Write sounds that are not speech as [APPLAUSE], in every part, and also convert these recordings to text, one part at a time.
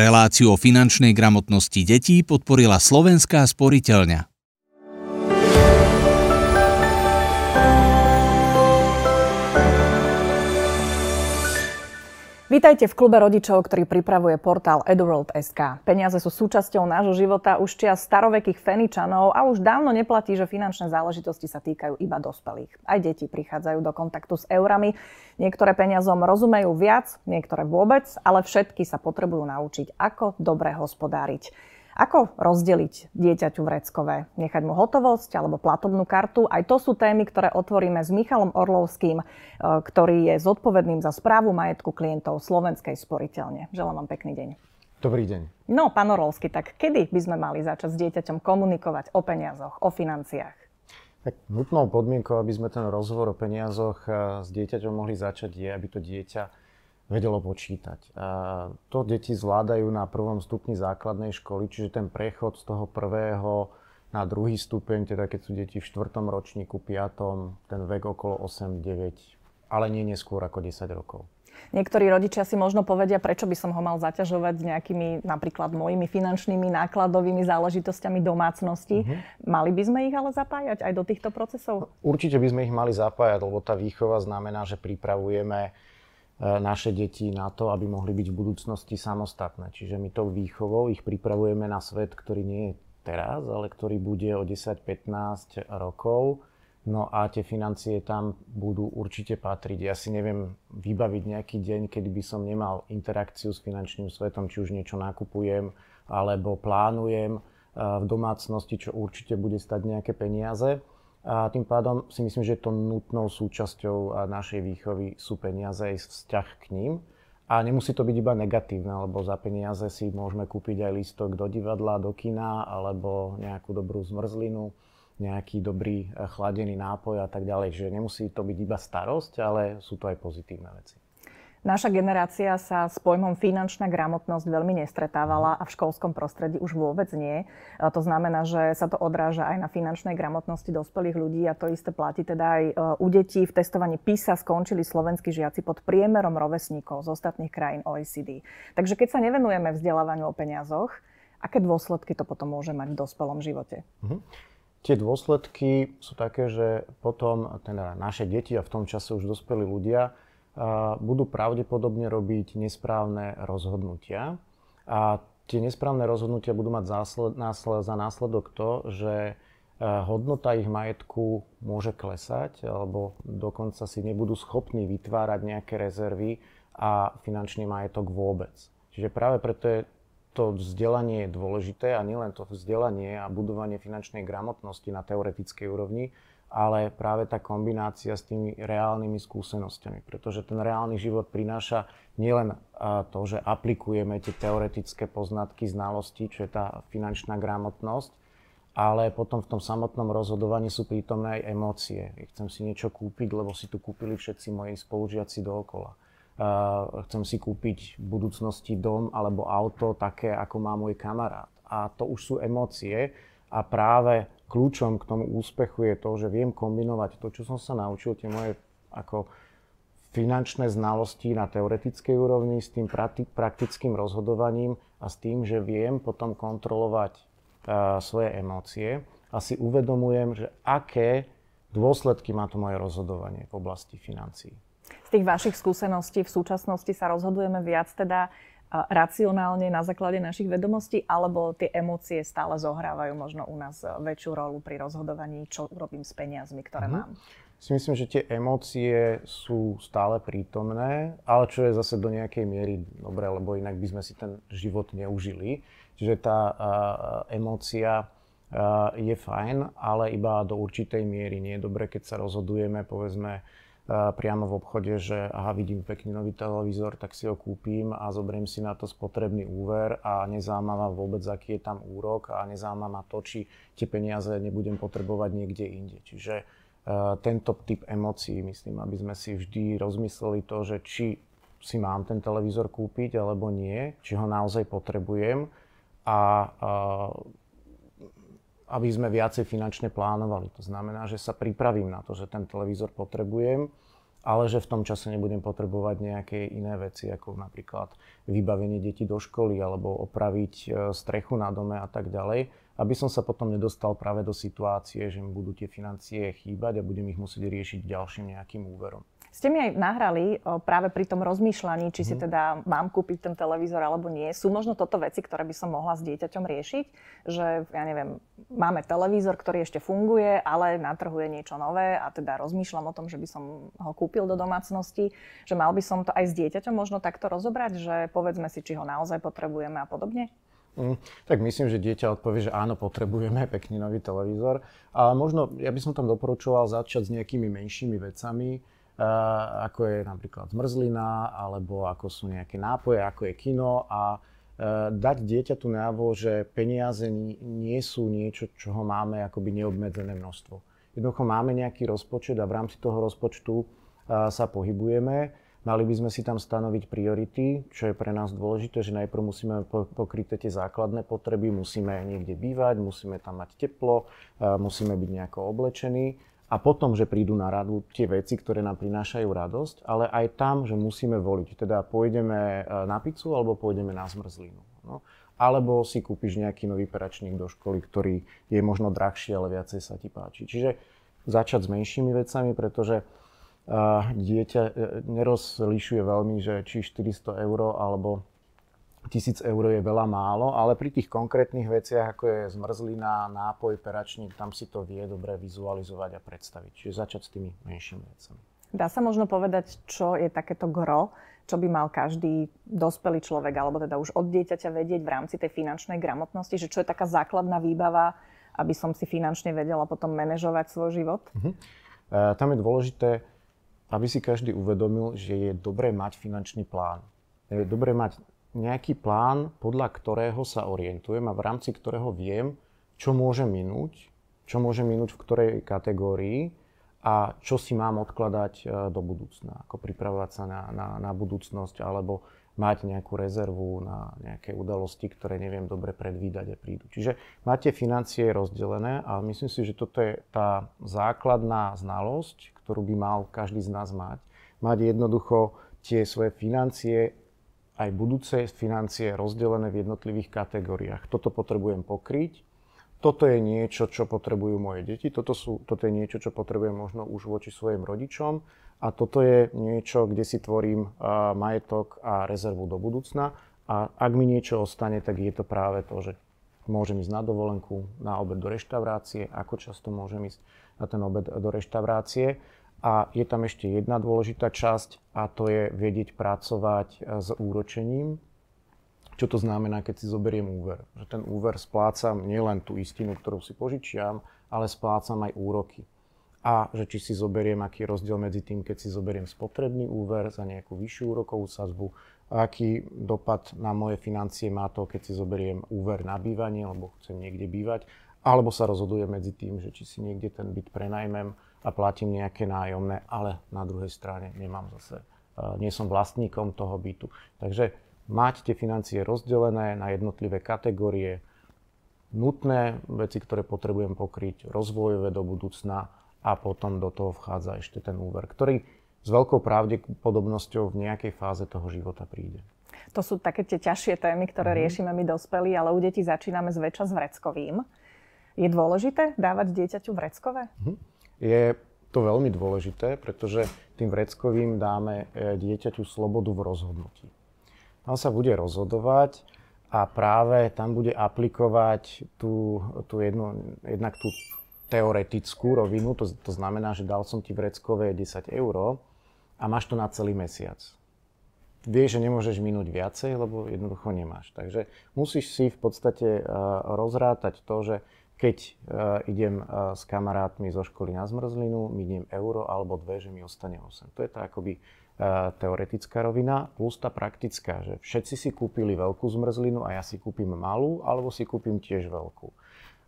Reláciu o finančnej gramotnosti detí podporila Slovenská sporiteľňa. Vítajte v klube rodičov, ktorý pripravuje portál eduworld.sk. Peniaze sú súčasťou nášho života už čias starovekých Feničanov a už dávno neplatí, že finančné záležitosti sa týkajú iba dospelých. Aj deti prichádzajú do kontaktu s eurami. Niektoré peniazom rozumejú viac, niektoré vôbec, ale všetky sa potrebujú naučiť, ako dobre hospodáriť. Ako rozdeliť dieťaťu vreckové? Nechať mu hotovosť alebo platobnú kartu? Aj to sú témy, ktoré otvoríme s Michalom Orlovským, e, ktorý je zodpovedným za správu majetku klientov Slovenskej sporiteľne. Želám vám pekný deň. Dobrý deň. No, pán Orlovský, tak kedy by sme mali začať s dieťaťom komunikovať o peniazoch, o financiách? Tak nutnou podmienkou, aby sme ten rozhovor o peniazoch e, s dieťaťom mohli začať, je, aby to dieťa vedelo počítať. A to deti zvládajú na prvom stupni základnej školy, čiže ten prechod z toho prvého na druhý stupeň, teda keď sú deti v štvrtom ročníku, piatom, ten vek okolo 8-9, ale nie neskôr ako 10 rokov. Niektorí rodičia si možno povedia, prečo by som ho mal zaťažovať s nejakými napríklad mojimi finančnými nákladovými záležitosťami domácnosti. Mm-hmm. Mali by sme ich ale zapájať aj do týchto procesov? Určite by sme ich mali zapájať, lebo tá výchova znamená, že pripravujeme naše deti na to, aby mohli byť v budúcnosti samostatné. Čiže my tou výchovou ich pripravujeme na svet, ktorý nie je teraz, ale ktorý bude o 10-15 rokov. No a tie financie tam budú určite patriť. Ja si neviem vybaviť nejaký deň, kedy by som nemal interakciu s finančným svetom, či už niečo nakupujem alebo plánujem e, v domácnosti, čo určite bude stať nejaké peniaze. A tým pádom si myslím, že to nutnou súčasťou našej výchovy sú peniaze aj vzťah k ním. A nemusí to byť iba negatívne, lebo za peniaze si môžeme kúpiť aj lístok do divadla, do kina, alebo nejakú dobrú zmrzlinu, nejaký dobrý eh, chladený nápoj a tak ďalej. Že nemusí to byť iba starosť, ale sú to aj pozitívne veci. Naša generácia sa s pojmom finančná gramotnosť veľmi nestretávala a v školskom prostredí už vôbec nie. To znamená, že sa to odráža aj na finančnej gramotnosti dospelých ľudí a to isté platí teda aj e, u detí. V testovaní PISA skončili slovenskí žiaci pod priemerom rovesníkov z ostatných krajín OECD. Takže keď sa nevenujeme vzdelávaniu o peniazoch, aké dôsledky to potom môže mať v dospelom živote? Mhm. Tie dôsledky sú také, že potom teda naše deti a v tom čase už dospelí ľudia budú pravdepodobne robiť nesprávne rozhodnutia. A tie nesprávne rozhodnutia budú mať za následok to, že e, hodnota ich majetku môže klesať, alebo dokonca si nebudú schopní vytvárať nejaké rezervy a finančný majetok vôbec. Čiže práve preto je to vzdelanie je dôležité a nielen to vzdelanie a budovanie finančnej gramotnosti na teoretickej úrovni, ale práve tá kombinácia s tými reálnymi skúsenosťami. Pretože ten reálny život prináša nielen to, že aplikujeme tie teoretické poznatky, znalosti, čo je tá finančná gramotnosť, ale potom v tom samotnom rozhodovaní sú prítomné aj emócie. Chcem si niečo kúpiť, lebo si tu kúpili všetci moji spolužiaci dookola. Chcem si kúpiť v budúcnosti dom alebo auto také, ako má môj kamarát. A to už sú emócie a práve kľúčom k tomu úspechu je to, že viem kombinovať to, čo som sa naučil, tie moje ako finančné znalosti na teoretickej úrovni s tým praktickým rozhodovaním a s tým, že viem potom kontrolovať uh, svoje emócie a si uvedomujem, že aké dôsledky má to moje rozhodovanie v oblasti financií. Z tých vašich skúseností v súčasnosti sa rozhodujeme viac teda racionálne na základe našich vedomostí, alebo tie emócie stále zohrávajú možno u nás väčšiu rolu pri rozhodovaní, čo urobím s peniazmi, ktoré mm. mám? Si myslím, že tie emócie sú stále prítomné, ale čo je zase do nejakej miery dobré, lebo inak by sme si ten život neužili. Čiže tá uh, emócia uh, je fajn, ale iba do určitej miery. Nie je dobré, keď sa rozhodujeme, povedzme, priamo v obchode, že aha, vidím pekný nový televízor, tak si ho kúpim a zoberiem si na to spotrebný úver a nezaujíma ma vôbec, aký je tam úrok a nezaujíma ma to, či tie peniaze nebudem potrebovať niekde inde. Čiže uh, tento typ emócií, myslím, aby sme si vždy rozmysleli to, že či si mám ten televízor kúpiť alebo nie, či ho naozaj potrebujem a uh, aby sme viacej finančne plánovali. To znamená, že sa pripravím na to, že ten televízor potrebujem ale že v tom čase nebudem potrebovať nejaké iné veci, ako napríklad vybavenie detí do školy alebo opraviť e, strechu na dome a tak ďalej, aby som sa potom nedostal práve do situácie, že mi budú tie financie chýbať a budem ich musieť riešiť ďalším nejakým úverom. Ste mi aj nahrali práve pri tom rozmýšľaní, či si mhm. teda mám kúpiť ten televízor alebo nie. Sú možno toto veci, ktoré by som mohla s dieťaťom riešiť? Že, ja neviem, máme televízor, ktorý ešte funguje, ale na trhu je niečo nové a teda rozmýšľam o tom, že by som ho kúpil do domácnosti. Že mal by som to aj s dieťaťom možno takto rozobrať, že povedzme si, či ho naozaj potrebujeme a podobne? Mm, tak myslím, že dieťa odpovie, že áno, potrebujeme pekný nový televízor. Ale možno ja by som tam doporučoval začať s nejakými menšími vecami, ako je napríklad zmrzlina, alebo ako sú nejaké nápoje, ako je kino a e, dať dieťaťu najavo, že peniaze nie sú niečo, čo máme akoby neobmedzené množstvo. Jednoducho máme nejaký rozpočet a v rámci toho rozpočtu sa pohybujeme. Mali by sme si tam stanoviť priority, čo je pre nás dôležité, že najprv musíme pokryť tie základné potreby, musíme niekde bývať, musíme tam mať teplo, musíme byť nejako oblečení a potom, že prídu na radu tie veci, ktoré nám prinášajú radosť, ale aj tam, že musíme voliť. Teda pôjdeme e, na pizzu alebo pôjdeme na zmrzlinu. No. Alebo si kúpiš nejaký nový peračník do školy, ktorý je možno drahší, ale viacej sa ti páči. Čiže začať s menšími vecami, pretože uh, dieťa uh, nerozlišuje veľmi, že či 400 eur alebo Tisíc eur je veľa málo, ale pri tých konkrétnych veciach, ako je zmrzlina, nápoj, peračník, tam si to vie dobre vizualizovať a predstaviť. Čiže začať s tými menšími vecami. Dá sa možno povedať, čo je takéto gro, čo by mal každý dospelý človek, alebo teda už od dieťaťa vedieť v rámci tej finančnej gramotnosti, že čo je taká základná výbava, aby som si finančne vedela potom manažovať svoj život? Uh-huh. E, tam je dôležité, aby si každý uvedomil, že je dobré mať finančný plán. Je dobré mať nejaký plán, podľa ktorého sa orientujem a v rámci ktorého viem, čo môže minúť, čo môže minúť v ktorej kategórii a čo si mám odkladať e, do budúcna, ako pripravovať sa na, na, na budúcnosť alebo mať nejakú rezervu na nejaké udalosti, ktoré neviem dobre predvídať a prídu. Čiže máte financie rozdelené a myslím si, že toto je tá základná znalosť, ktorú by mal každý z nás mať. Mať jednoducho tie svoje financie aj budúce financie rozdelené v jednotlivých kategóriách. Toto potrebujem pokryť, toto je niečo, čo potrebujú moje deti, toto, sú, toto je niečo, čo potrebujem možno už voči svojim rodičom. A toto je niečo, kde si tvorím majetok a rezervu do budúcna. A ak mi niečo ostane, tak je to práve to, že môžem ísť na dovolenku, na obed do reštaurácie, ako často môžem ísť na ten obed do reštaurácie a je tam ešte jedna dôležitá časť a to je vedieť pracovať e, s úročením. Čo to znamená, keď si zoberiem úver? Že ten úver splácam nielen tú istinu, ktorú si požičiam, ale splácam aj úroky. A že či si zoberiem, aký je rozdiel medzi tým, keď si zoberiem spotrebný úver za nejakú vyššiu úrokovú sadzbu, a aký dopad na moje financie má to, keď si zoberiem úver na bývanie, lebo chcem niekde bývať, alebo sa rozhodujem medzi tým, že či si niekde ten byt prenajmem, a platím nejaké nájomné, ale na druhej strane nemám zase, nie som vlastníkom toho bytu. Takže mať tie financie rozdelené na jednotlivé kategórie, nutné veci, ktoré potrebujem pokryť, rozvojové do budúcna a potom do toho vchádza ešte ten úver, ktorý s veľkou pravdepodobnosťou v nejakej fáze toho života príde. To sú také tie ťažšie témy, ktoré mm-hmm. riešime my dospelí, ale u detí začíname zväčša s vreckovým. Je dôležité dávať dieťaťu vreckové? Mm-hmm je to veľmi dôležité, pretože tým vreckovým dáme e, dieťaťu slobodu v rozhodnutí. Tam sa bude rozhodovať a práve tam bude aplikovať tú, tú jednu, jednak tú teoretickú rovinu, to, to znamená, že dal som ti vreckové 10 eur a máš to na celý mesiac. Vieš, že nemôžeš minúť viacej, lebo jednoducho nemáš. Takže musíš si v podstate uh, rozrátať to, že keď uh, idem uh, s kamarátmi zo školy na zmrzlinu, miniem euro alebo dve, že mi ostane 8. To je tá akoby uh, teoretická rovina, plus tá praktická, že všetci si kúpili veľkú zmrzlinu a ja si kúpim malú, alebo si kúpim tiež veľkú.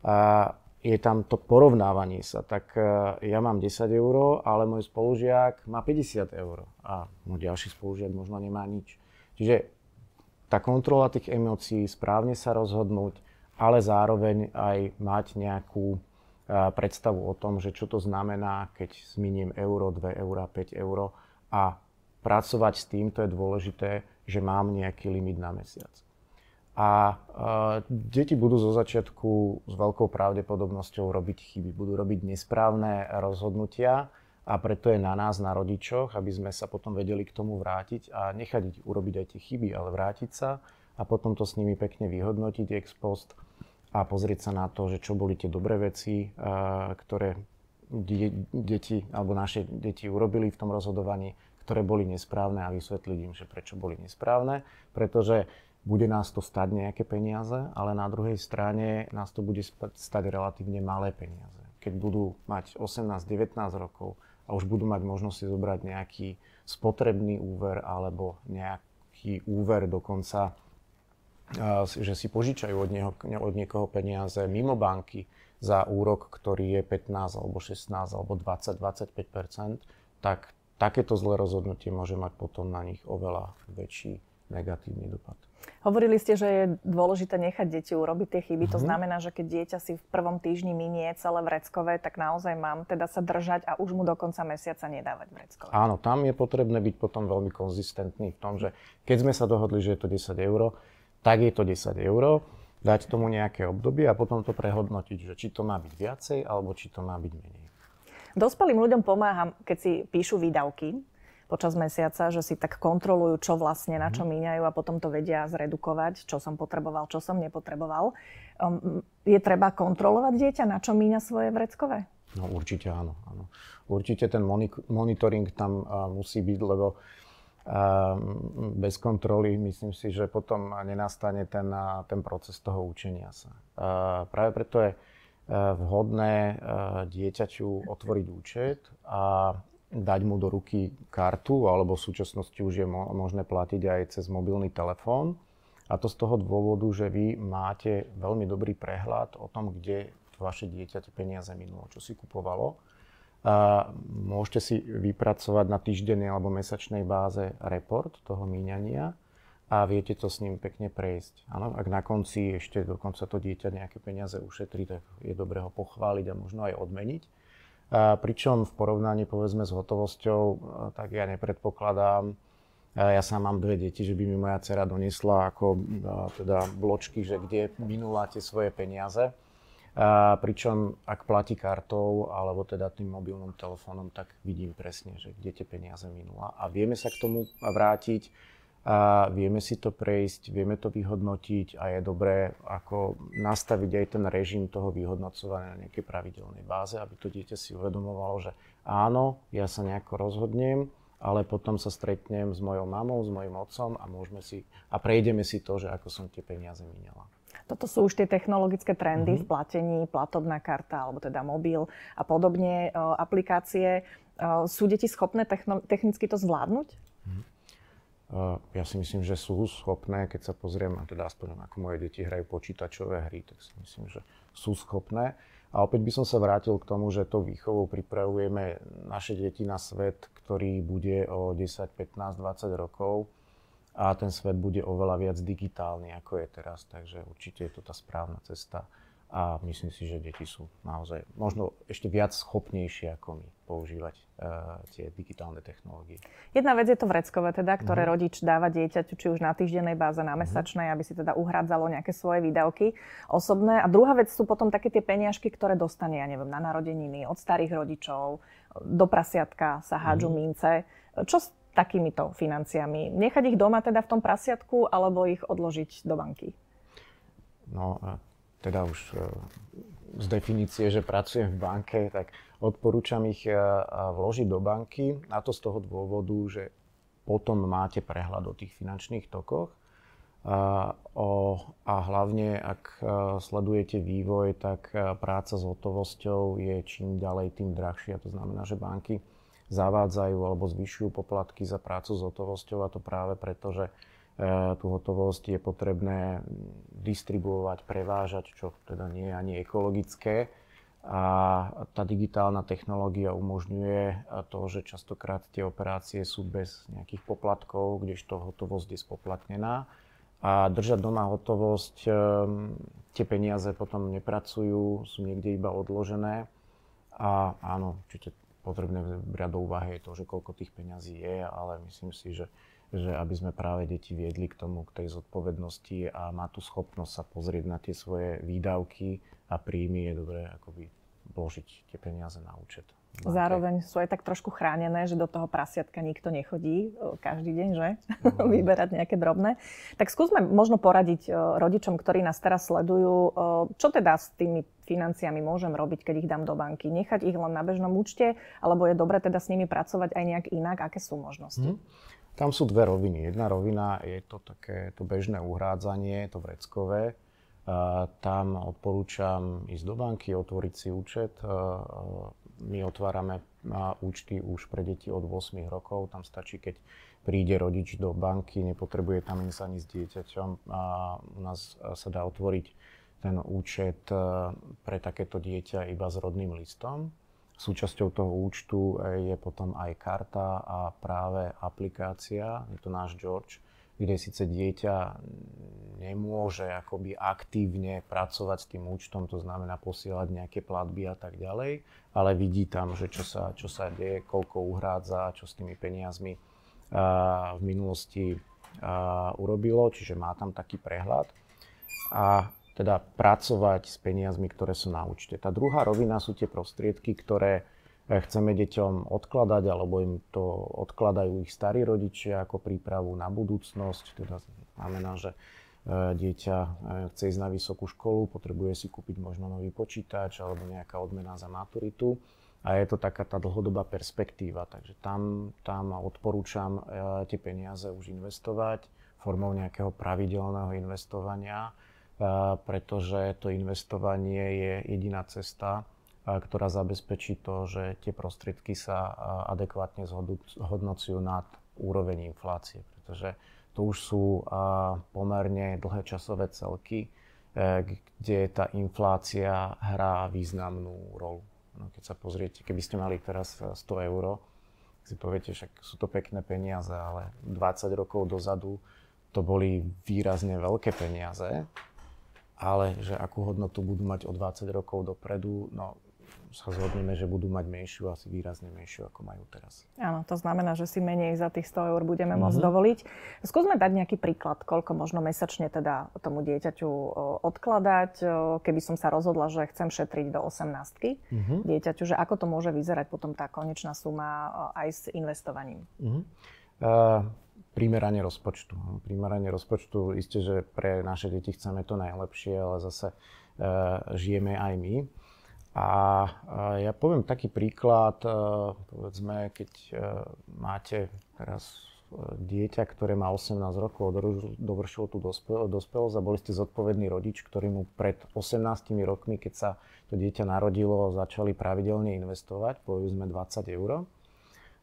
A je tam to porovnávanie sa, tak uh, ja mám 10 eur, ale môj spolužiak má 50 eur a môj ďalší spolužiak možno nemá nič. Čiže tá kontrola tých emócií, správne sa rozhodnúť, ale zároveň aj mať nejakú, predstavu o tom, že čo to znamená, keď zminiem euro, 2 euro, 5 euro a pracovať s tým, to je dôležité, že mám nejaký limit na mesiac. A uh, deti budú zo začiatku s veľkou pravdepodobnosťou robiť chyby, budú robiť nesprávne rozhodnutia a preto je na nás, na rodičoch, aby sme sa potom vedeli k tomu vrátiť a nechať urobiť aj tie chyby, ale vrátiť sa a potom to s nimi pekne vyhodnotiť ex post a pozrieť sa na to, že čo boli tie dobré veci, ktoré deti alebo naše deti urobili v tom rozhodovaní, ktoré boli nesprávne a vysvetliť im, že prečo boli nesprávne, pretože bude nás to stať nejaké peniaze, ale na druhej strane nás to bude stať relatívne malé peniaze. Keď budú mať 18-19 rokov a už budú mať možnosť si zobrať nejaký spotrebný úver alebo nejaký úver dokonca, že si požičajú od, nieho, od niekoho peniaze mimo banky za úrok, ktorý je 15 alebo 16 alebo 20-25% tak takéto zlé rozhodnutie môže mať potom na nich oveľa väčší negatívny dopad. Hovorili ste, že je dôležité nechať deti urobiť tie chyby. Mm-hmm. To mhm. znamená, že keď dieťa si v prvom týždni minie celé vreckové, tak naozaj mám teda sa držať a už mu do konca mesiaca nedávať vreckové. Áno, tam je potrebné byť potom veľmi konzistentný v tom, že keď sme sa dohodli, že je to 10 eur, tak je to 10 eur, dať tomu nejaké obdobie a potom to prehodnotiť, že či to má byť viacej alebo či to má byť menej. Dospelým ľuďom pomáham, keď si píšu výdavky, počas mesiaca, že si tak kontrolujú, čo vlastne, na čo mhm. míňajú a potom to vedia zredukovať, čo som potreboval, čo som nepotreboval. Um, je treba kontrolovať dieťa, na čo míňa svoje vreckové? No určite áno. áno. Určite ten monitoring tam uh, musí byť, lebo uh, bez kontroly myslím si, že potom nenastane ten, ten proces toho učenia sa. Práve preto je uh, vhodné uh, dieťaťu otvoriť účet a dať mu do ruky kartu, alebo v súčasnosti už je možné platiť aj cez mobilný telefón. A to z toho dôvodu, že vy máte veľmi dobrý prehľad o tom, kde vaše dieťa tie peniaze minulo, čo si kupovalo. A môžete si vypracovať na týždennej alebo mesačnej báze report toho míňania a viete to s ním pekne prejsť. Ano, ak na konci ešte dokonca to dieťa nejaké peniaze ušetrí, tak je dobré ho pochváliť a možno aj odmeniť. Pričom v porovnaní povedzme s hotovosťou, tak ja nepredpokladám, ja sám mám dve deti, že by mi moja dcera donesla ako teda bločky, že kde minula tie svoje peniaze. A pričom ak platí kartou alebo teda tým mobilným telefónom, tak vidím presne, že kde tie peniaze minula. A vieme sa k tomu vrátiť a vieme si to prejsť, vieme to vyhodnotiť a je dobré ako nastaviť aj ten režim toho vyhodnocovania na nejakej pravidelnej báze, aby to dieťa si uvedomovalo, že áno, ja sa nejako rozhodnem, ale potom sa stretnem s mojou mamou, s mojim otcom a môžeme si a prejdeme si to, že ako som tie peniaze minala. Toto sú už tie technologické trendy mm-hmm. v platení, platobná karta alebo teda mobil a podobne, aplikácie. Sú deti schopné techno- technicky to zvládnuť? Mm-hmm. Ja si myslím, že sú schopné, keď sa pozriem, a teda aspoň ako moje deti hrajú počítačové hry, tak si myslím, že sú schopné. A opäť by som sa vrátil k tomu, že tou výchovou pripravujeme naše deti na svet, ktorý bude o 10, 15, 20 rokov a ten svet bude oveľa viac digitálny, ako je teraz. Takže určite je to tá správna cesta a myslím si, že deti sú naozaj možno ešte viac schopnejšie ako my používať uh, tie digitálne technológie. Jedna vec je to vreckové, teda, ktoré uh-huh. rodič dáva dieťaťu, či už na týždennej báze, na mhm. mesačnej, uh-huh. aby si teda uhradzalo nejaké svoje výdavky osobné. A druhá vec sú potom také tie peniažky, ktoré dostane, ja neviem, na narodeniny, od starých rodičov, do prasiatka sa hádžu uh-huh. mince. Čo s takýmito financiami? Nechať ich doma teda v tom prasiatku, alebo ich odložiť do banky? No, teda už e, z definície, že pracujem v banke, tak odporúčam ich e, vložiť do banky. A to z toho dôvodu, že potom máte prehľad o tých finančných tokoch. A, o, a hlavne, ak e, sledujete vývoj, tak práca s hotovosťou je čím ďalej, tým drahšia. To znamená, že banky zavádzajú alebo zvyšujú poplatky za prácu s hotovosťou a to práve preto, že E, tú hotovosť je potrebné distribuovať, prevážať, čo teda nie je ani ekologické. A tá digitálna technológia umožňuje to, že častokrát tie operácie sú bez nejakých poplatkov, kdežto hotovosť je spoplatnená. A držať doma hotovosť, e, tie peniaze potom nepracujú, sú niekde iba odložené. A áno, určite potrebné brať do úvahy to, že koľko tých peňazí je, ale myslím si, že, že aby sme práve deti viedli k tomu, k tej zodpovednosti a má tú schopnosť sa pozrieť na tie svoje výdavky a príjmy, je dobré akoby vložiť tie peniaze na účet. Zároveň sú aj tak trošku chránené, že do toho prasiatka nikto nechodí každý deň, že? [LAUGHS] Mm. Vyberať nejaké drobné. Tak skúsme možno poradiť rodičom, ktorí nás teraz sledujú, čo teda s tými financiami môžem robiť, keď ich dám do banky. Nechať ich len na bežnom účte, alebo je dobre teda s nimi pracovať aj nejak inak? Aké sú možnosti? Mm. Tam sú dve roviny. Jedna rovina je to také to bežné uhrádzanie, to vreckové. Uh, tam odporúčam ísť do banky, otvoriť si účet, uh, my otvárame účty už pre deti od 8 rokov. Tam stačí, keď príde rodič do banky, nepotrebuje tam ísť ani s dieťaťom. A u nás sa dá otvoriť ten účet e, pre takéto dieťa iba s rodným listom. Súčasťou toho účtu e, je potom aj karta a práve aplikácia, je to náš George, kde síce dieťa nemôže akoby aktívne pracovať s tým účtom, to znamená posielať nejaké platby a tak ďalej, ale vidí tam, že čo sa, čo sa deje, koľko uhrádza, čo s tými peniazmi uh, v minulosti uh, urobilo, čiže má tam taký prehľad. A teda pracovať s peniazmi, ktoré sú na účte. Tá druhá rovina sú tie prostriedky, ktoré chceme deťom odkladať, alebo im to odkladajú ich starí rodičia ako prípravu na budúcnosť. Teda znamená, že e, dieťa e, chce ísť na vysokú školu, potrebuje si kúpiť možno nový počítač alebo nejaká odmena za maturitu. A je to taká tá dlhodobá perspektíva, takže tam, tam odporúčam tie peniaze už investovať formou nejakého pravidelného investovania, pretože to investovanie je jediná cesta, ktorá zabezpečí to, že tie prostriedky sa adekvátne zhodnocujú nad úroveň inflácie. Pretože to už sú pomerne dlhé časové celky, e, kde tá inflácia hrá významnú rolu. No, keď sa pozriete, keby ste mali teraz 100 eur, si poviete, však sú to pekné peniaze, ale 20 rokov dozadu to boli výrazne veľké peniaze, ale že akú hodnotu budú mať o 20 rokov dopredu, no sa zhodneme, že budú mať menšiu, asi výrazne menšiu, ako majú teraz. Áno, to znamená, že si menej za tých 100 eur budeme mm-hmm. môcť dovoliť. Skúsme dať nejaký príklad, koľko možno mesačne teda tomu dieťaťu odkladať, keby som sa rozhodla, že chcem šetriť do 18 mm-hmm. dieťaťu, že ako to môže vyzerať potom tá konečná suma aj s investovaním. Mm-hmm. Uh, primeranie rozpočtu. Primeranie rozpočtu, isté, že pre naše deti chceme to najlepšie, ale zase uh, žijeme aj my. A ja poviem taký príklad, e, povedzme, keď e, máte teraz e, dieťa, ktoré má 18 rokov, dovršilo tú dospelosť a boli ste zodpovedný rodič, ktorý mu pred 18 rokmi, keď sa to dieťa narodilo, začali pravidelne investovať, povedzme 20 eur.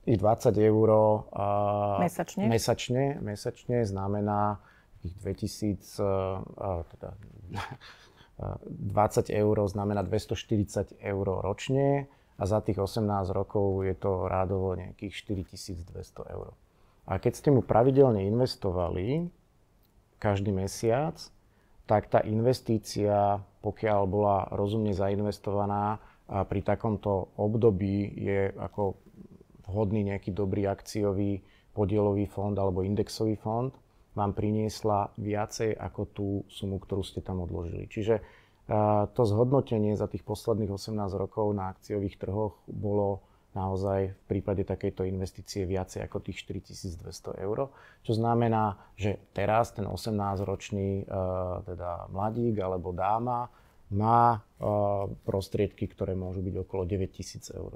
Tých 20 eur mesačne, mesačne, mesačne znamená tých 2000, teda 20 eur znamená 240 eur ročne a za tých 18 rokov je to rádovo nejakých 4200 eur. A keď ste mu pravidelne investovali každý mesiac, tak tá investícia, pokiaľ bola rozumne zainvestovaná, a pri takomto období je ako vhodný nejaký dobrý akciový podielový fond alebo indexový fond, vám priniesla viacej ako tú sumu, ktorú ste tam odložili. Čiže to zhodnotenie za tých posledných 18 rokov na akciových trhoch bolo naozaj v prípade takejto investície viacej ako tých 4200 eur. Čo znamená, že teraz ten 18-ročný teda mladík alebo dáma má prostriedky, ktoré môžu byť okolo 9000 eur.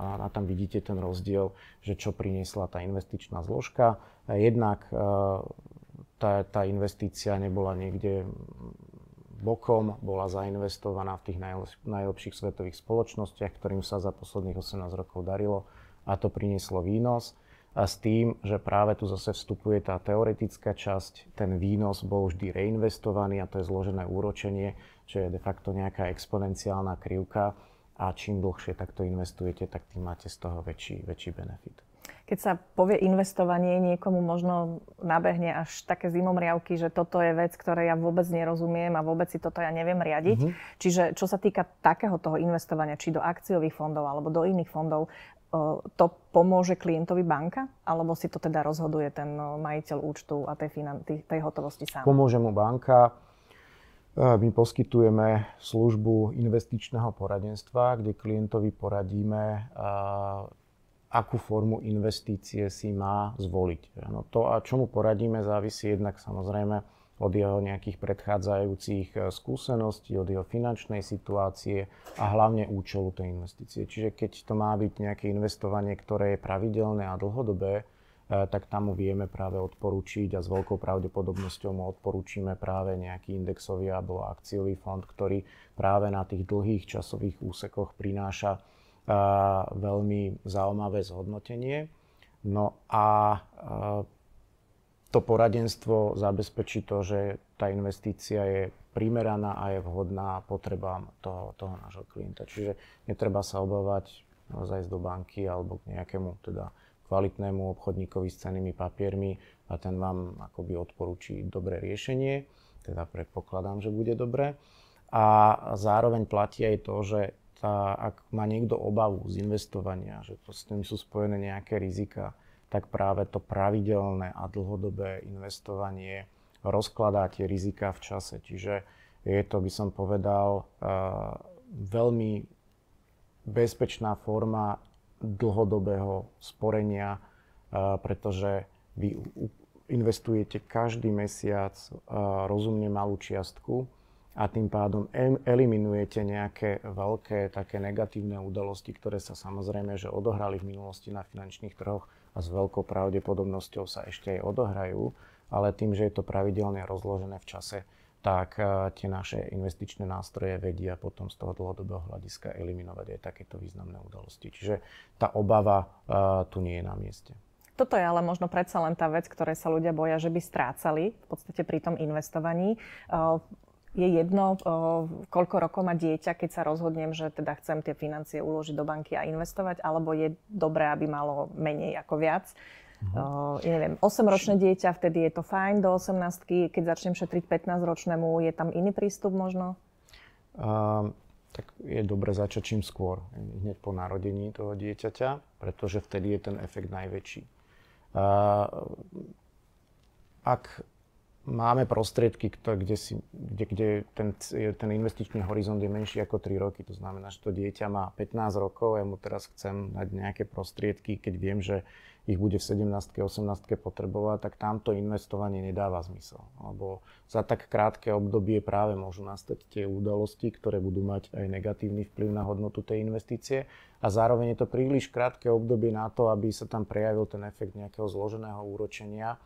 A, a tam vidíte ten rozdiel, že čo priniesla tá investičná zložka. Jednak tá, tá investícia nebola niekde bokom, bola zainvestovaná v tých najlepších svetových spoločnostiach, ktorým sa za posledných 18 rokov darilo a to prinieslo výnos. A s tým, že práve tu zase vstupuje tá teoretická časť, ten výnos bol vždy reinvestovaný a to je zložené úročenie, čo je de facto nejaká exponenciálna krivka a čím dlhšie takto investujete, tak tým máte z toho väčší, väčší benefit. Keď sa povie investovanie, niekomu možno nabehne až také zimomriavky, že toto je vec, ktoré ja vôbec nerozumiem a vôbec si toto ja neviem riadiť. Mm-hmm. Čiže čo sa týka takého toho investovania, či do akciových fondov alebo do iných fondov, to pomôže klientovi banka? Alebo si to teda rozhoduje ten majiteľ účtu a tej, finan- tej hotovosti sám? Pomôže mu banka. My poskytujeme službu investičného poradenstva, kde klientovi poradíme, akú formu investície si má zvoliť. No to, a čo mu poradíme, závisí jednak samozrejme od jeho nejakých predchádzajúcich eh, skúseností, od jeho finančnej situácie a hlavne účelu tej investície. Čiže keď to má byť nejaké investovanie, ktoré je pravidelné a dlhodobé, eh, tak tam mu vieme práve odporučiť a s veľkou pravdepodobnosťou mu odporúčime práve nejaký indexový alebo akciový fond, ktorý práve na tých dlhých časových úsekoch prináša veľmi zaujímavé zhodnotenie. No a to poradenstvo zabezpečí to, že tá investícia je primeraná a je vhodná potrebám toho, toho nášho klienta. Čiže netreba sa obávať zajsť do banky alebo k nejakému teda kvalitnému obchodníkovi s cenými papiermi a ten vám akoby odporúči dobré riešenie, teda predpokladám, že bude dobré. A zároveň platí aj to, že tá, ak má niekto obavu z investovania, že to s tým sú spojené nejaké rizika, tak práve to pravidelné a dlhodobé investovanie rozkladá tie rizika v čase. Čiže je to, by som povedal, eh, veľmi bezpečná forma dlhodobého sporenia, eh, pretože vy investujete každý mesiac eh, rozumne malú čiastku a tým pádom eliminujete nejaké veľké také negatívne udalosti, ktoré sa samozrejme, že odohrali v minulosti na finančných trhoch a s veľkou pravdepodobnosťou sa ešte aj odohrajú, ale tým, že je to pravidelne rozložené v čase, tak uh, tie naše investičné nástroje vedia potom z toho dlhodobého hľadiska eliminovať aj takéto významné udalosti. Čiže tá obava uh, tu nie je na mieste. Toto je ale možno predsa len tá vec, ktoré sa ľudia boja, že by strácali v podstate pri tom investovaní. Uh, je jedno, koľko rokov má dieťa, keď sa rozhodnem, že teda chcem tie financie uložiť do banky a investovať, alebo je dobré, aby malo menej ako viac. Uh-huh. ja neviem, 8-ročné dieťa, vtedy je to fajn do 18 keď začnem šetriť 15-ročnému, je tam iný prístup možno? Uh, tak je dobre začať čím skôr, hneď po narodení toho dieťaťa, pretože vtedy je ten efekt najväčší. Uh, ak máme prostriedky, kde, si, kde, kde ten, ten investičný horizont je menší ako 3 roky. To znamená, že to dieťa má 15 rokov, ja mu teraz chcem dať nejaké prostriedky, keď viem, že ich bude v 17 18 potrebovať, tak tamto investovanie nedáva zmysel. Lebo za tak krátke obdobie práve môžu nastať tie udalosti, ktoré budú mať aj negatívny vplyv na hodnotu tej investície a zároveň je to príliš krátke obdobie na to, aby sa tam prejavil ten efekt nejakého zloženého úročenia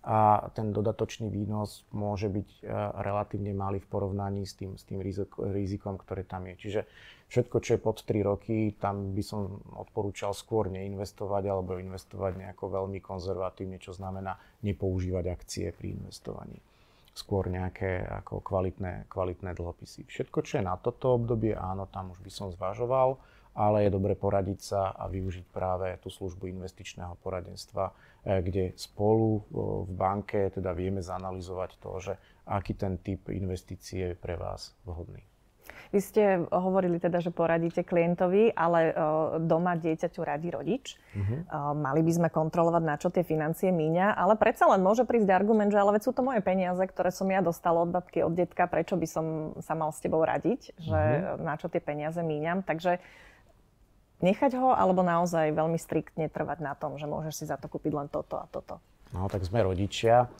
a ten dodatočný výnos môže byť e, relatívne malý v porovnaní s tým, s tým rizikom, ktoré tam je. Čiže všetko, čo je pod 3 roky, tam by som odporúčal skôr neinvestovať alebo investovať nejako veľmi konzervatívne, čo znamená nepoužívať akcie pri investovaní. Skôr nejaké ako kvalitné, kvalitné dlhopisy. Všetko, čo je na toto obdobie, áno, tam už by som zvažoval ale je dobre poradiť sa a využiť práve tú službu investičného poradenstva, eh, kde spolu v banke teda vieme zanalizovať to, že aký ten typ investície je pre vás vhodný. Vy ste hovorili teda, že poradíte klientovi, ale doma dieťaťu radí rodič. Uh-huh. Mali by sme kontrolovať, na čo tie financie míňa, ale predsa len môže prísť argument, že ale veď sú to moje peniaze, ktoré som ja dostal od babky, od detka, prečo by som sa mal s tebou radiť, že uh-huh. na čo tie peniaze míňam. Takže nechať ho, alebo naozaj veľmi striktne trvať na tom, že môžeš si za to kúpiť len toto a toto? No, tak sme rodičia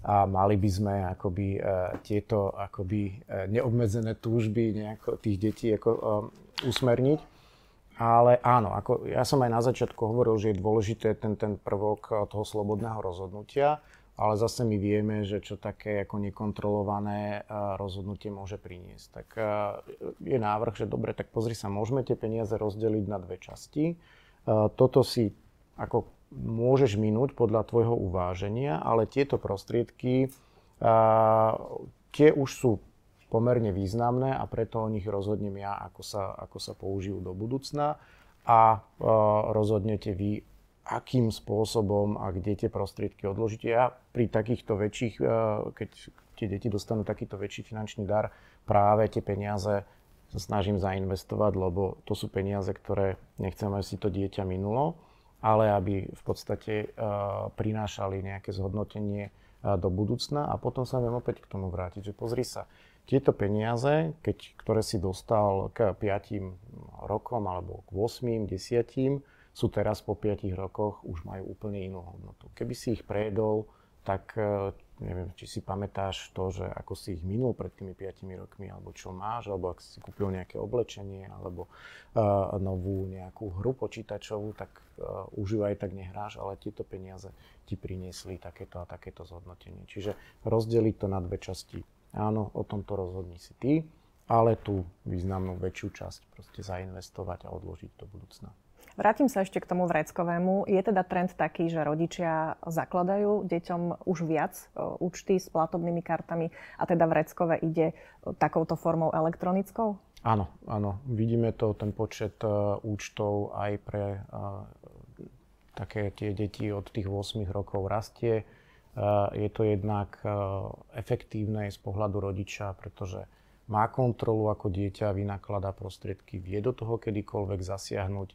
a mali by sme akoby uh, tieto akoby uh, neobmedzené túžby nejako tých detí ako, uh, usmerniť. Ale áno, ako ja som aj na začiatku hovoril, že je dôležité ten, ten prvok toho slobodného rozhodnutia ale zase my vieme, že čo také ako nekontrolované rozhodnutie môže priniesť. Tak je návrh, že dobre, tak pozri sa, môžeme tie peniaze rozdeliť na dve časti. Toto si ako môžeš minúť podľa tvojho uváženia, ale tieto prostriedky, tie už sú pomerne významné a preto o nich rozhodnem ja, ako sa, ako sa použijú do budúcna a rozhodnete vy, akým spôsobom a kde tie prostriedky odložiť. Ja pri takýchto väčších, e, keď tie deti dostanú takýto väčší finančný dar, práve tie peniaze sa snažím zainvestovať, lebo to sú peniaze, ktoré nechcem, aby si to dieťa minulo, ale aby v podstate uh, prinášali nejaké zhodnotenie uh, do budúcna a potom sa viem opäť k tomu vrátiť, že pozri sa, tieto peniaze, keď, ktoré si dostal k 5 rokom alebo k 8, 10, sú teraz po 5 rokoch, už majú úplne inú hodnotu. Keby si ich prejedol, tak uh, neviem, či si pamätáš to, že ako si ich minul pred tými 5 rokmi, alebo čo máš, alebo ak si kúpil nejaké oblečenie, alebo uh, novú nejakú hru počítačovú, tak uh, už ju aj tak nehráš, ale tieto peniaze ti priniesli takéto a takéto zhodnotenie. Čiže rozdeliť to na dve časti. Áno, o tomto rozhodni si ty, ale tú významnú väčšiu časť proste zainvestovať a odložiť do budúcna. Vrátim sa ešte k tomu vreckovému. Je teda trend taký, že rodičia zakladajú deťom už viac e, účty s platobnými kartami a teda vreckové ide e, takouto formou elektronickou? Áno, áno. Vidíme to, ten počet uh, účtov aj pre také tie deti od tých 8 rokov rastie. Je to jednak efektívne z pohľadu rodiča, pretože má kontrolu, ako dieťa vynakladá prostriedky, vie do toho kedykoľvek zasiahnuť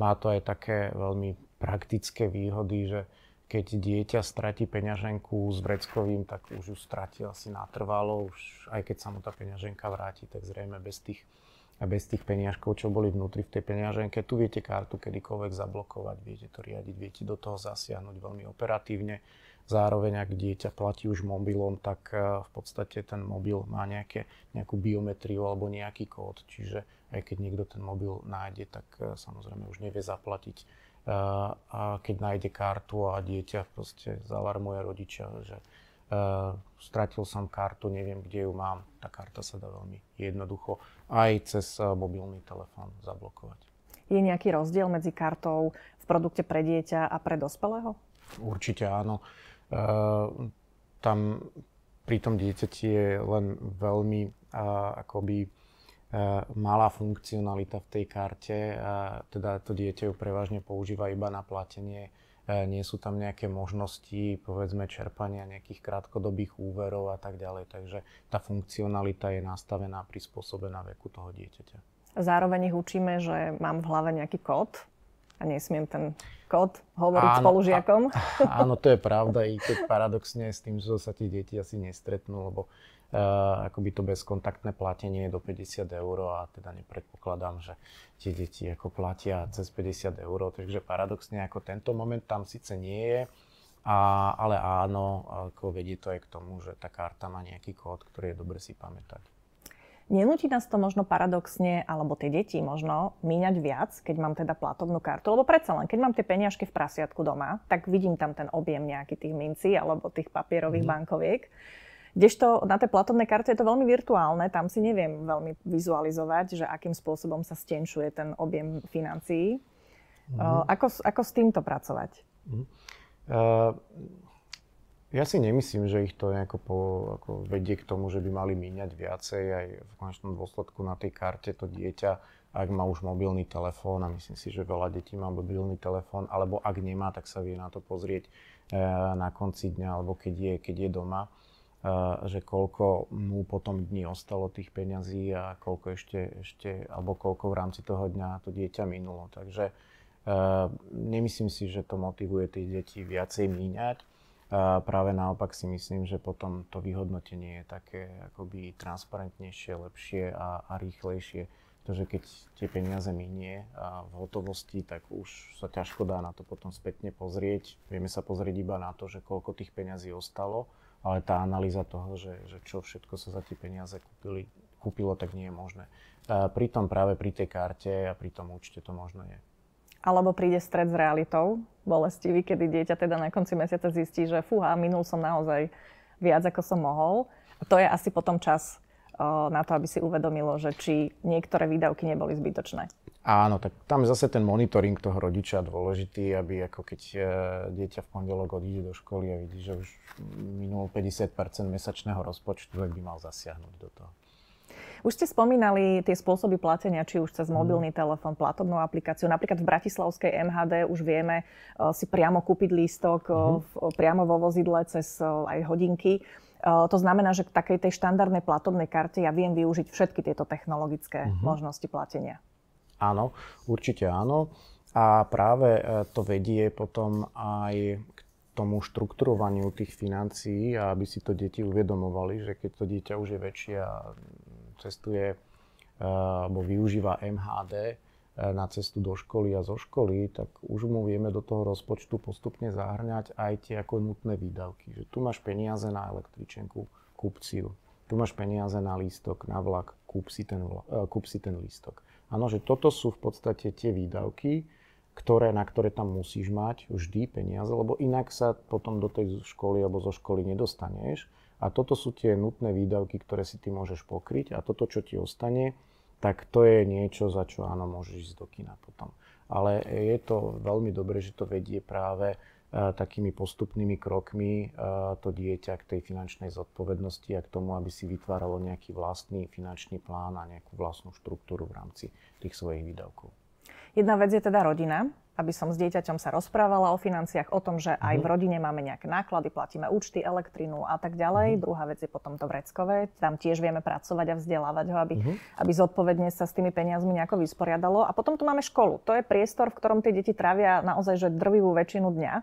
má to aj také veľmi praktické výhody, že keď dieťa stratí peňaženku s vreckovým, tak už ju stratí asi natrvalo, už aj keď sa mu tá peňaženka vráti, tak zrejme bez tých, bez tých peniažkov, čo boli vnútri v tej peňaženke. Tu viete kartu kedykoľvek zablokovať, viete to riadiť, viete do toho zasiahnuť veľmi operatívne. Zároveň, ak dieťa platí už mobilom, tak eh, v podstate ten mobil má nejaké, nejakú biometriu alebo nejaký kód. Čiže aj keď niekto ten mobil nájde, tak eh, samozrejme už nevie zaplatiť. Eh, a keď nájde kartu a dieťa proste zalarmuje rodiča, že stratil som kartu, neviem, kde ju mám, tá karta sa dá veľmi jednoducho aj cez mobilný telefón zablokovať. Je nejaký rozdiel medzi kartou v produkte pre dieťa a pre dospelého? Určite áno. Ehm, tam pri tom dieťati je len veľmi uh, akoby uh, malá funkcionalita v tej karte. Teda to dieťa ju prevažne používa iba na platenie. Nie sú tam nejaké možnosti, povedzme, čerpania nejakých krátkodobých úverov a tak ďalej. Takže tá funkcionalita je nastavená, prispôsobená veku toho dieťaťa. Zároveň ich učíme, že mám v hlave nejaký kód, a nesmiem ten kód hovoriť áno, spolužiakom. A, áno, to je pravda, i keď paradoxne s tým, že sa tie deti asi nestretnú, lebo uh, akoby to bezkontaktné platenie je do 50 eur a teda nepredpokladám, že tie deti ako platia cez 50 eur, takže paradoxne ako tento moment tam síce nie je, a, ale áno, ako vedie to aj k tomu, že tá karta má nejaký kód, ktorý je dobre si pamätať. Nenúti nás to možno paradoxne, alebo tie deti možno míňať viac, keď mám teda platovnú kartu, lebo predsa len, keď mám tie peniažky v prasiatku doma, tak vidím tam ten objem nejaký tých mincí alebo tých papierových mm. bankoviek. Kdežto na tej platovnej karte je to veľmi virtuálne, tam si neviem veľmi vizualizovať, že akým spôsobom sa stenčuje ten objem financií. Mm. Ako, ako s týmto pracovať? Mm. Uh, ja si nemyslím, že ich to nejako po, ako vedie k tomu, že by mali míňať viacej aj v konečnom dôsledku na tej karte to dieťa, ak má už mobilný telefón a myslím si, že veľa detí má mobilný telefón, alebo ak nemá, tak sa vie na to pozrieť e, na konci dňa, alebo keď je, keď je doma, e, že koľko mu potom dní ostalo tých peňazí a koľko ešte, ešte, alebo koľko v rámci toho dňa to dieťa minulo. Takže e, nemyslím si, že to motivuje tie deti viacej míňať práve naopak si myslím, že potom to vyhodnotenie je také akoby transparentnejšie, lepšie a, a rýchlejšie. Pretože keď tie peniaze minie a v hotovosti, tak už sa ťažko dá na to potom spätne pozrieť. Vieme sa pozrieť iba na to, že koľko tých peňazí ostalo, ale tá analýza toho, že, že čo všetko sa za tie peniaze kúpilo, tak nie je možné. A pritom práve pri tej karte a pri tom účte to možno je. Alebo príde stred s realitou, bolestivý, kedy dieťa teda na konci mesiaca zistí, že fúha, minul som naozaj viac, ako som mohol. A to je asi potom čas na to, aby si uvedomilo, že či niektoré výdavky neboli zbytočné. Áno, tak tam je zase ten monitoring toho rodiča dôležitý, aby ako keď e, dieťa v pondelok odíde do školy a vidí, že už minul 50% mesačného rozpočtu, tak by mal zasiahnuť do toho. Už ste spomínali tie spôsoby platenia, či už cez mhm. mobilný telefón, platobnú aplikáciu. Napríklad v Bratislavskej MHD už vieme uh, si priamo kúpiť lístok v, priamo vo vozidle cez aj hodinky. To znamená, že k takej tej štandardnej platobnej karte ja viem využiť všetky tieto technologické uh-huh. možnosti platenia. Áno, určite áno. A práve to vedie potom aj k tomu štrukturovaniu tých financií aby si to deti uvedomovali, že keď to dieťa už je väčšie a cestuje alebo využíva MHD na cestu do školy a zo školy, tak už mu vieme do toho rozpočtu postupne zahrňať aj tie ako nutné výdavky. Že tu máš peniaze na električenku, kúp si ju. Tu máš peniaze na lístok, na vlak, kúp si ten, kúp si ten lístok. Áno, že toto sú v podstate tie výdavky, ktoré, na ktoré tam musíš mať vždy peniaze, lebo inak sa potom do tej školy alebo zo školy nedostaneš. A toto sú tie nutné výdavky, ktoré si ty môžeš pokryť a toto, čo ti ostane, tak to je niečo, za čo áno, môžeš ísť do kina potom. Ale je to veľmi dobré, že to vedie práve uh, takými postupnými krokmi uh, to dieťa k tej finančnej zodpovednosti a k tomu, aby si vytváralo nejaký vlastný finančný plán a nejakú vlastnú štruktúru v rámci tých svojich výdavkov. Jedna vec je teda rodina, aby som s dieťaťom sa rozprávala o financiách, o tom, že aj v mhm. rodine máme nejaké náklady, platíme účty, elektrinu a tak ďalej. Uh-huh. Druhá vec je potom to vreckové. Tam tiež vieme pracovať a vzdelávať ho, aby, uh-huh. aby zodpovedne sa s tými peniazmi nejako vysporiadalo. A potom tu máme školu. To je priestor, v ktorom tie deti trávia naozaj že drvivú väčšinu dňa.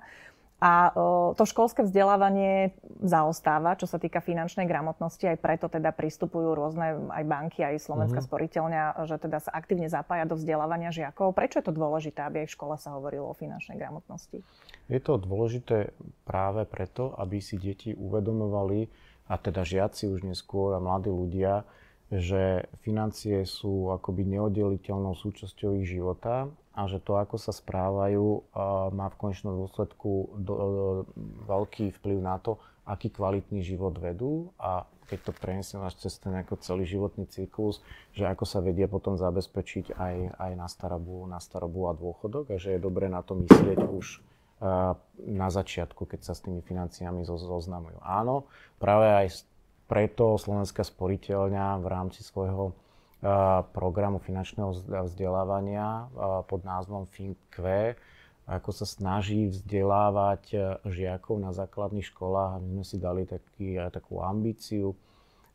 A to školské vzdelávanie zaostáva, čo sa týka finančnej gramotnosti, aj preto teda pristupujú rôzne aj banky, aj Slovenská mm-hmm. sporiteľňa, že teda sa aktívne zapája do vzdelávania žiakov. Prečo je to dôležité, aby aj v škole sa hovorilo o finančnej gramotnosti? Je to dôležité práve preto, aby si deti uvedomovali, a teda žiaci už neskôr a mladí ľudia, že financie sú akoby neoddeliteľnou súčasťou ich života a že to, ako sa správajú, má v konečnom dôsledku do, do, veľký vplyv na to, aký kvalitný život vedú a keď to prenesiem až cez ten ako celý životný cyklus, že ako sa vedia potom zabezpečiť aj, aj na, starobu, na starobu a dôchodok a že je dobre na to myslieť už na začiatku, keď sa s tými financiami zoznamujú. Áno, práve aj preto Slovenská sporiteľňa v rámci svojho programu finančného vzdelávania pod názvom FinQ, ako sa snaží vzdelávať e, žiakov na základných školách. My sme si dali taký, takú ambíciu,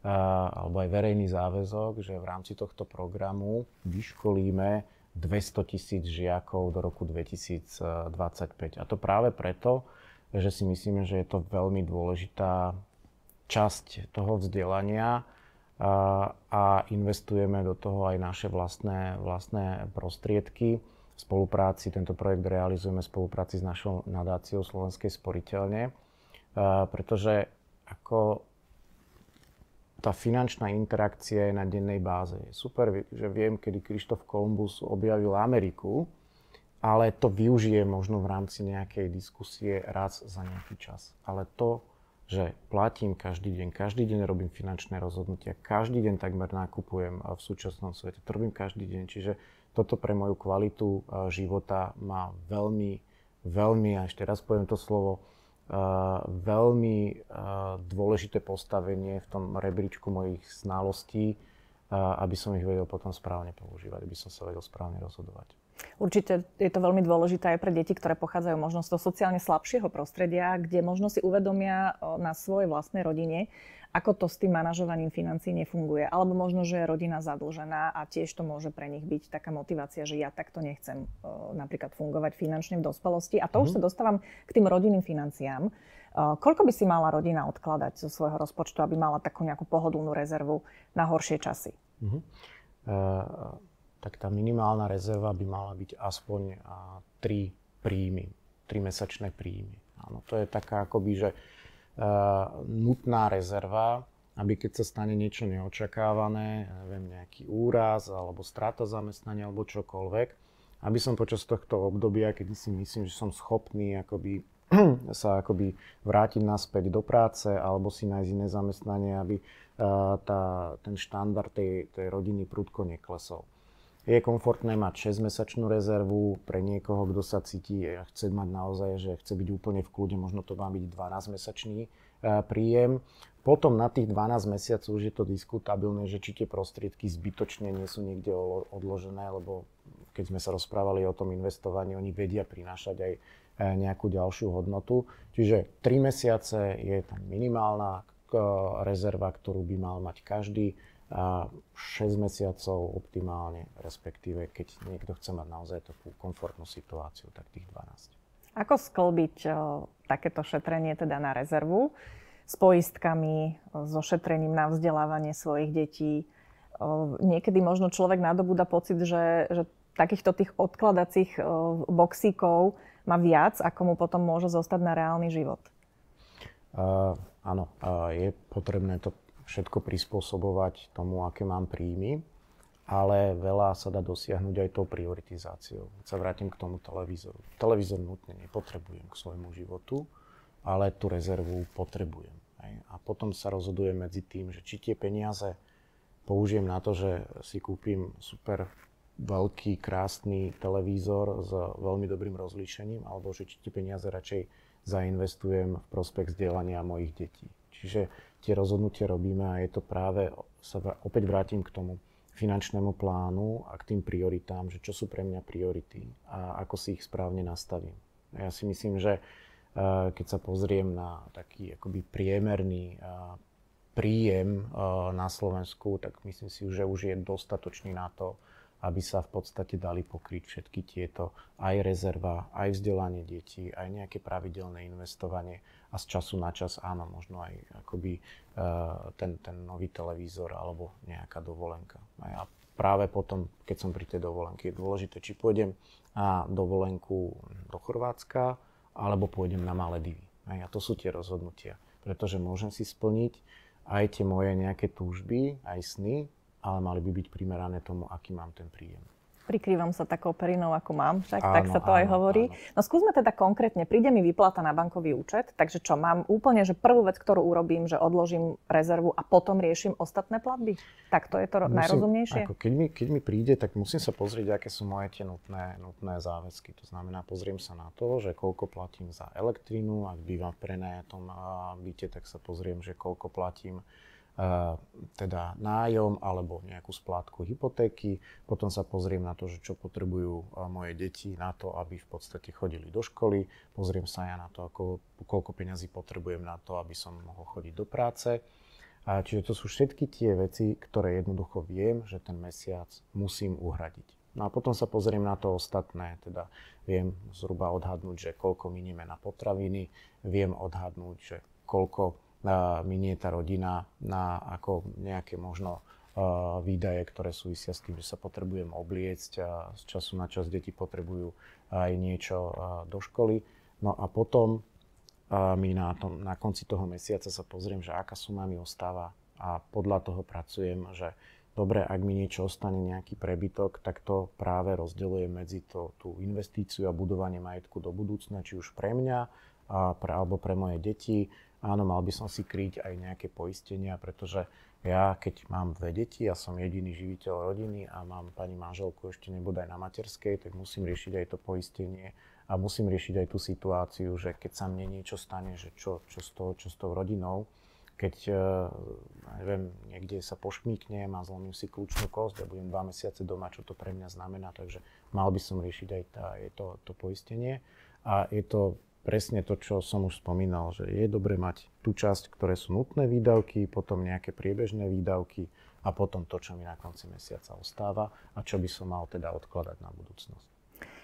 alebo aj verejný záväzok, že v rámci tohto programu vyškolíme 200 tisíc žiakov do roku 2025. A to práve preto, že si myslíme, že je to veľmi dôležitá časť toho vzdelania, a investujeme do toho aj naše vlastné, vlastné prostriedky. V spolupráci, tento projekt realizujeme v spolupráci s našou nadáciou Slovenskej sporiteľne, pretože ako tá finančná interakcia je na dennej báze. Je super, že viem, kedy Krištof Kolumbus objavil Ameriku, ale to využije možno v rámci nejakej diskusie raz za nejaký čas. Ale to, že platím každý deň, každý deň robím finančné rozhodnutia, každý deň takmer nakupujem v súčasnom svete, to robím každý deň, čiže toto pre moju kvalitu života má veľmi, veľmi, a ešte raz poviem to slovo, veľmi dôležité postavenie v tom rebríčku mojich znalostí, aby som ich vedel potom správne používať, aby som sa vedel správne rozhodovať. Určite je to veľmi dôležité aj pre deti, ktoré pochádzajú možno z toho sociálne slabšieho prostredia, kde možno si uvedomia na svojej vlastnej rodine, ako to s tým manažovaním financí nefunguje. Alebo možno, že je rodina zadlžená a tiež to môže pre nich byť taká motivácia, že ja takto nechcem napríklad fungovať finančne v dospelosti. A to mm. už mhm. sa dostávam k tým rodinným financiám. Koľko by si mala rodina odkladať zo svojho rozpočtu, aby mala takú nejakú pohodlnú rezervu na horšie časy? Mm-hmm. Uh tak tá minimálna rezerva by mala byť aspoň 3 príjmy, 3 mesačné príjmy. Áno, to je taká akoby, že uh, nutná rezerva, aby keď sa stane niečo neočakávané, neviem, nejaký úraz alebo strata zamestnania alebo čokoľvek, aby som počas tohto obdobia, kedy si myslím, že som schopný akoby [CLEARS THROAT] sa akoby vrátiť naspäť do práce alebo si nájsť iné zamestnanie, aby uh, tá, ten štandard tej, tej rodiny prudko neklesol. Je komfortné mať 6-mesačnú rezervu pre niekoho, kto sa cíti a chce mať naozaj, že chce byť úplne v kľude, možno to má byť 12-mesačný e, príjem. Potom na tých 12 mesiacov už je to diskutabilné, že či tie prostriedky zbytočne nie sú niekde odložené, lebo keď sme sa rozprávali o tom investovaní, oni vedia prinášať aj nejakú ďalšiu hodnotu. Čiže 3 mesiace je tam minimálna rezerva, ktorú by mal mať každý. A 6 mesiacov optimálne, respektíve keď niekto chce mať naozaj takú komfortnú situáciu, tak tých 12. Ako sklbiť o, takéto šetrenie teda na rezervu s poistkami, o, so šetrením na vzdelávanie svojich detí? O, niekedy možno človek nadobúda pocit, že, že takýchto tých odkladacích boxíkov má viac, ako mu potom môže zostať na reálny život. Uh, áno, uh, je potrebné to všetko prispôsobovať tomu, aké mám príjmy, ale veľa sa dá dosiahnuť aj tou prioritizáciou. Keď sa vrátim k tomu televízoru. Televízor nutne nepotrebujem k svojmu životu, ale tú rezervu potrebujem. A potom sa rozhodujem medzi tým, že či tie peniaze použijem na to, že si kúpim super veľký, krásny televízor s veľmi dobrým rozlíšením, alebo že či tie peniaze radšej zainvestujem v prospech vzdelania mojich detí. Čiže tie rozhodnutia robíme a je to práve, sa opäť vrátim k tomu finančnému plánu a k tým prioritám, že čo sú pre mňa priority a ako si ich správne nastavím. Ja si myslím, že eh, keď sa pozriem na taký akoby priemerný eh, príjem eh, na Slovensku, tak myslím si, že už je dostatočný na to, aby sa v podstate dali pokryť všetky tieto aj rezerva, aj vzdelanie detí, aj nejaké pravidelné investovanie a z času na čas áno, možno aj akoby uh, ten, ten nový televízor alebo nejaká dovolenka. A práve potom, keď som pri tej dovolenke, je dôležité, či pôjdem na dovolenku do Chorvátska alebo pôjdem na Maledivy. A to sú tie rozhodnutia, pretože môžem si splniť aj tie moje nejaké túžby, aj sny, ale mali by byť primerané tomu, aký mám ten príjem. Prikrývam sa takou perinou, ako mám, však áno, tak sa to áno, aj hovorí. Áno. No skúsme teda konkrétne, príde mi vyplata na bankový účet, takže čo, mám úplne, že prvú vec, ktorú urobím, že odložím rezervu a potom riešim ostatné platby? Tak to je to musím, najrozumnejšie? Ako keď, mi, keď mi príde, tak musím sa pozrieť, aké sú moje tie nutné, nutné záväzky. To znamená, pozriem sa na to, že koľko platím za elektrínu, ak bývam v prenajatom byte, tak sa pozriem, že koľko platím teda nájom alebo nejakú splátku hypotéky. Potom sa pozriem na to, že čo potrebujú moje deti na to, aby v podstate chodili do školy. Pozriem sa ja na to, ako, koľko peňazí potrebujem na to, aby som mohol chodiť do práce. A čiže to sú všetky tie veci, ktoré jednoducho viem, že ten mesiac musím uhradiť. No a potom sa pozriem na to ostatné, teda viem zhruba odhadnúť, že koľko minieme na potraviny, viem odhadnúť, že koľko minie tá rodina na ako nejaké možno výdaje, ktoré súvisia s tým, že sa potrebujem obliecť a z času na čas deti potrebujú aj niečo do školy. No a potom mi na, tom, na konci toho mesiaca sa pozriem, že aká suma mi ostáva a podľa toho pracujem, že dobre, ak mi niečo ostane, nejaký prebytok, tak to práve rozdelujem medzi to, tú investíciu a budovanie majetku do budúcna, či už pre mňa a pre, alebo pre moje deti, áno, mal by som si kryť aj nejaké poistenia, pretože ja, keď mám dve deti, ja som jediný živiteľ rodiny a mám pani manželku ešte nebodaj na materskej, tak musím riešiť aj to poistenie a musím riešiť aj tú situáciu, že keď sa mne niečo stane, že čo, čo, s, toho, čo s tou rodinou, keď uh, neviem, niekde sa pošmíknem a zlomím si kľúčnú kosť a budem dva mesiace doma, čo to pre mňa znamená, takže mal by som riešiť aj tá, je to, to poistenie. A je to presne to, čo som už spomínal, že je dobre mať tú časť, ktoré sú nutné výdavky, potom nejaké priebežné výdavky a potom to, čo mi na konci mesiaca ostáva a čo by som mal teda odkladať na budúcnosť.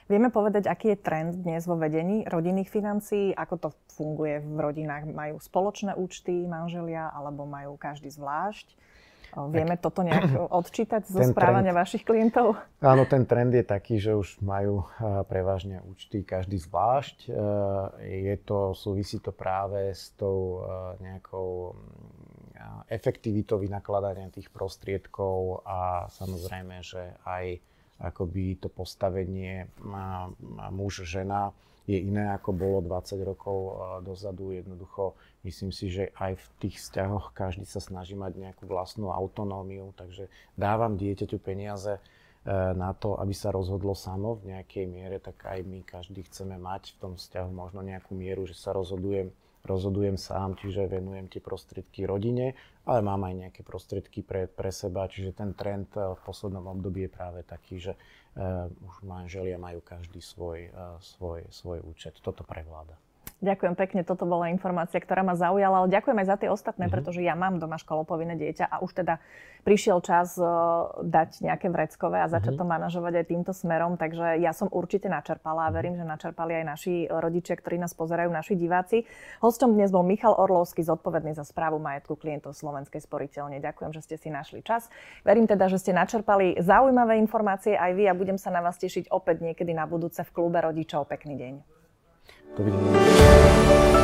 Vieme povedať, aký je trend dnes vo vedení rodinných financií? Ako to funguje v rodinách? Majú spoločné účty manželia alebo majú každý zvlášť? Vieme tak, toto nejak [CLEARS THROAT] odčítať zo správania trend, vašich klientov? Áno, ten trend je taký, že už majú prevažne účty každý zvlášť. Je to, súvisí to práve s tou nejakou efektivitou vynakladania tých prostriedkov a samozrejme, že aj akoby to postavenie muž-žena je iné, ako bolo 20 rokov dozadu. Jednoducho, myslím si, že aj v tých vzťahoch každý sa snaží mať nejakú vlastnú autonómiu, takže dávam dieťaťu peniaze e, na to, aby sa rozhodlo samo v nejakej miere, tak aj my každý chceme mať v tom vzťahu možno nejakú mieru, že sa rozhodujem rozhodujem sám, čiže venujem tie prostriedky rodine, ale mám aj nejaké prostriedky pre, pre seba, čiže ten trend v poslednom období je práve taký, že uh, už manželia majú každý svoj, uh, svoj, svoj účet. Toto prevláda. Ďakujem pekne, toto bola informácia, ktorá ma zaujala, ale ďakujem aj za tie ostatné, mm-hmm. pretože ja mám doma školopovinné dieťa a už teda prišiel čas uh, dať nejaké vreckové a začať mm-hmm. to manažovať aj týmto smerom, takže ja som určite načerpala a verím, že načerpali aj naši rodičia, ktorí nás pozerajú, naši diváci. Hostom dnes bol Michal Orlovský, zodpovedný za správu majetku klientov Slovenskej sporiteľne. Ďakujem, že ste si našli čas. Verím teda, že ste načerpali zaujímavé informácie aj vy a budem sa na vás tešiť opäť niekedy na budúce v klube rodičov. Pekný deň. 都不行。